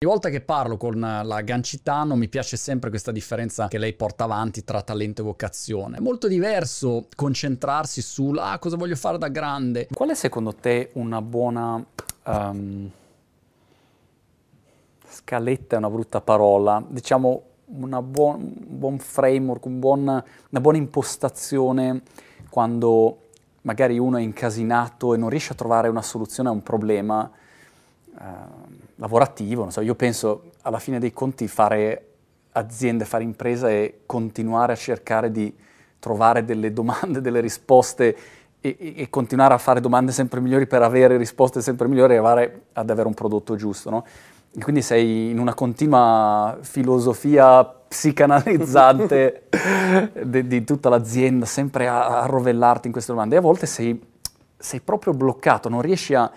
Ogni volta che parlo con la Gancitano mi piace sempre questa differenza che lei porta avanti tra talento e vocazione. È molto diverso concentrarsi sul ah, cosa voglio fare da grande. Qual è secondo te una buona um, scaletta, è una brutta parola, diciamo buon, un buon framework, un buon, una buona impostazione quando magari uno è incasinato e non riesce a trovare una soluzione a un problema? Uh, lavorativo, non so, io penso alla fine dei conti fare azienda, fare impresa e continuare a cercare di trovare delle domande, delle risposte e, e, continuare a fare domande sempre migliori per avere risposte sempre migliori e arrivare ad avere un prodotto giusto, no? E quindi sei in una continua filosofia psicanalizzante di, di, tutta l'azienda, sempre a, a, rovellarti in queste domande e a volte sei, sei proprio bloccato, non riesci a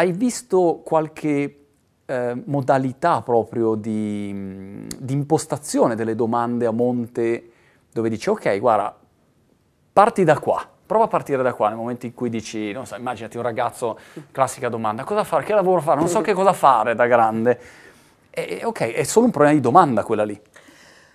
hai visto qualche eh, modalità proprio di, di, impostazione delle domande a monte dove dici ok, guarda, parti da qua, prova a partire da qua nel momento in cui dici, non so, immaginati un ragazzo, classica domanda, cosa fare, che lavoro fare, non so che cosa fare da grande. E, ok, è solo un problema di domanda quella lì.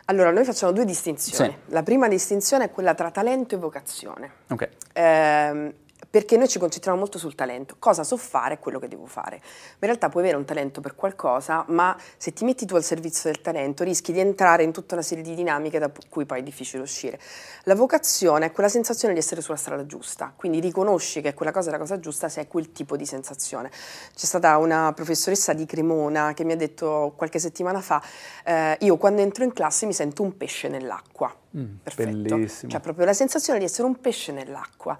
Allora, noi facciamo due distinzioni. Sì. La prima distinzione è quella tra talento e vocazione. Ok. Eh, perché noi ci concentriamo molto sul talento, cosa so fare è quello che devo fare. In realtà puoi avere un talento per qualcosa, ma se ti metti tu al servizio del talento rischi di entrare in tutta una serie di dinamiche da cui poi è difficile uscire. La vocazione è quella sensazione di essere sulla strada giusta, quindi riconosci che quella cosa è la cosa giusta se hai quel tipo di sensazione. C'è stata una professoressa di Cremona che mi ha detto qualche settimana fa, eh, io quando entro in classe mi sento un pesce nell'acqua. Mm, Perfetto. Bellissimo. Cioè proprio la sensazione di essere un pesce nell'acqua.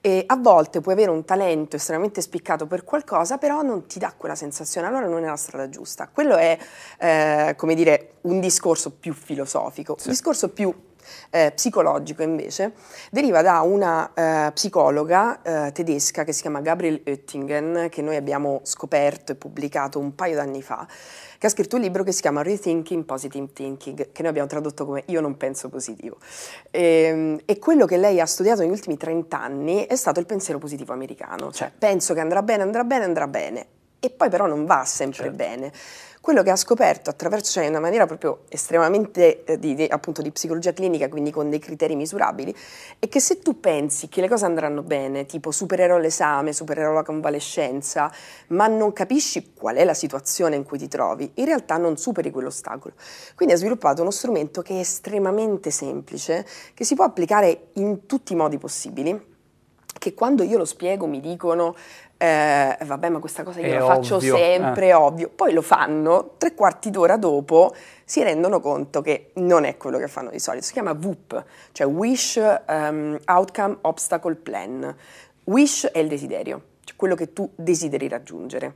E a volte puoi avere un talento estremamente spiccato per qualcosa, però non ti dà quella sensazione, allora non è la strada giusta. Quello è, eh, come dire, un discorso più filosofico. Sì. Un discorso più eh, psicologico invece deriva da una eh, psicologa eh, tedesca che si chiama Gabriel Oettingen, che noi abbiamo scoperto e pubblicato un paio d'anni fa, che ha scritto un libro che si chiama Rethinking Positive Thinking, che noi abbiamo tradotto come Io non penso positivo. E, ehm, e quello che lei ha studiato negli ultimi 30 anni è stato il pensiero positivo americano, cioè penso che andrà bene, andrà bene, andrà bene, e poi però non va sempre certo. bene quello che ha scoperto attraverso, cioè in una maniera proprio estremamente eh, di, di, appunto di psicologia clinica, quindi con dei criteri misurabili, è che se tu pensi che le cose andranno bene, tipo supererò l'esame, supererò la convalescenza, ma non capisci qual è la situazione in cui ti trovi, in realtà non superi quell'ostacolo. Quindi ha sviluppato uno strumento che è estremamente semplice, che si può applicare in tutti i modi possibili che quando io lo spiego mi dicono eh, vabbè ma questa cosa io la faccio sempre, eh. ovvio, poi lo fanno, tre quarti d'ora dopo si rendono conto che non è quello che fanno di solito, si chiama WOOP, cioè Wish um, Outcome Obstacle Plan. Wish è il desiderio, cioè quello che tu desideri raggiungere.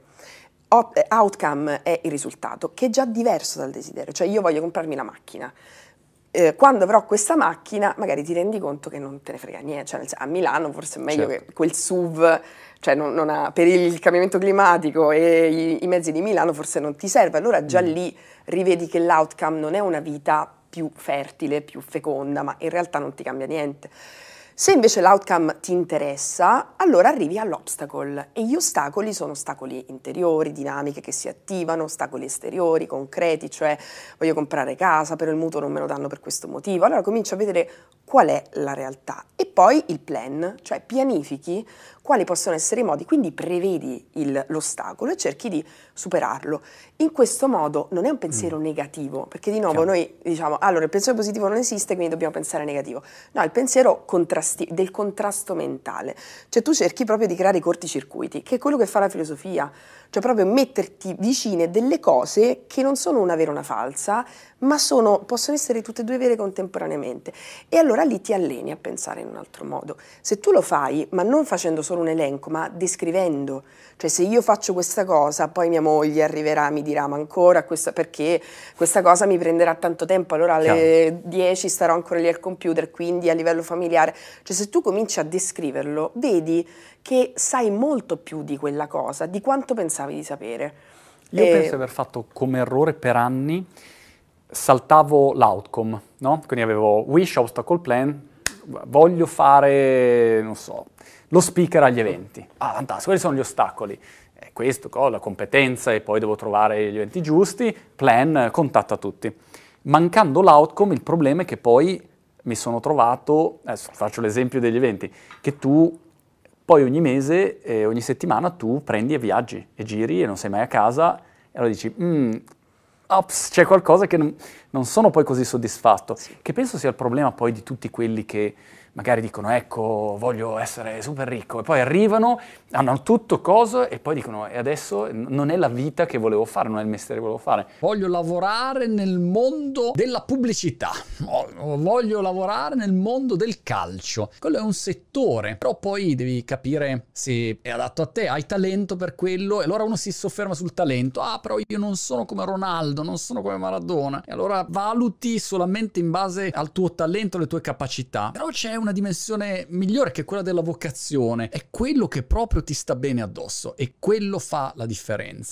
outcome è il risultato, che è già diverso dal desiderio, cioè io voglio comprarmi la macchina eh, quando avrò questa macchina magari ti rendi conto che non te ne frega niente, cioè, a Milano forse è meglio certo. che quel SUV, cioè non, non ha, per il cambiamento climatico e i, i, mezzi di Milano forse non ti serve, allora già mm. lì rivedi che l'outcome non è una vita più fertile, più feconda, ma in realtà non ti cambia niente. Se invece l'outcome ti interessa, allora arrivi all'obstacle e gli ostacoli sono ostacoli interiori, dinamiche che si attivano, ostacoli esteriori, concreti, cioè voglio comprare casa, però il mutuo non me lo danno per questo motivo. Allora comincio a vedere qual è la realtà e poi il plan, cioè pianifichi quali possono essere i modi, quindi prevedi il, l'ostacolo e cerchi di superarlo. In questo modo non è un pensiero mm. negativo, perché di nuovo Chiaro. noi diciamo, allora il pensiero positivo non esiste, quindi dobbiamo pensare negativo. No, il pensiero contrasti- del contrasto mentale, cioè tu cerchi proprio di creare i corticircuiti, che è quello che fa la filosofia, cioè proprio metterti vicine delle cose che non sono una vera o una falsa, ma sono, possono essere tutte e due vere contemporaneamente. E allora lì ti alleni a pensare in un altro modo. Se tu lo fai, ma non facendo solo un elenco, ma descrivendo, cioè se io faccio questa cosa, poi mia moglie arriverà, mi dirà ma ancora questa, perché questa cosa mi prenderà tanto tempo, allora alle 10 starò ancora lì al computer, quindi a livello familiare. Cioè se tu cominci a descriverlo, vedi che sai molto più di quella cosa, di quanto pensavi di sapere. Io e... penso di aver fatto come errore per anni saltavo l'outcome, no? Quindi avevo wish, obstacle plan, voglio fare, non so, lo speaker agli eventi. Ah, fantastico, quali sono gli ostacoli? è questo, la competenza e poi devo trovare gli enti giusti, plan, contatta tutti. Mancando l'outcome, il problema è che poi mi sono trovato, adesso faccio l'esempio degli eventi, che tu poi ogni mese, eh, ogni settimana tu prendi e viaggi e giri e non sei mai a casa e allora dici, mm, ops, c'è qualcosa che non, non, sono poi così soddisfatto, sì. che penso sia il problema poi di tutti quelli che magari dicono ecco voglio essere super ricco. E poi arrivano, hanno tutto cosa e poi dicono e adesso non è la vita che volevo fare, non è il mestiere che volevo fare. Voglio lavorare nel mondo della pubblicità, voglio lavorare nel mondo del calcio, quello è un settore, però poi devi capire se è adatto a te, hai talento per quello e allora uno si sofferma sul talento, ah però io non sono come Ronaldo, non sono come Maradona. E allora valuti solamente in base al tuo talento, alle tue capacità, però c'è una dimensione migliore che quella della vocazione, è quello che proprio ti sta bene addosso e quello fa la differenza.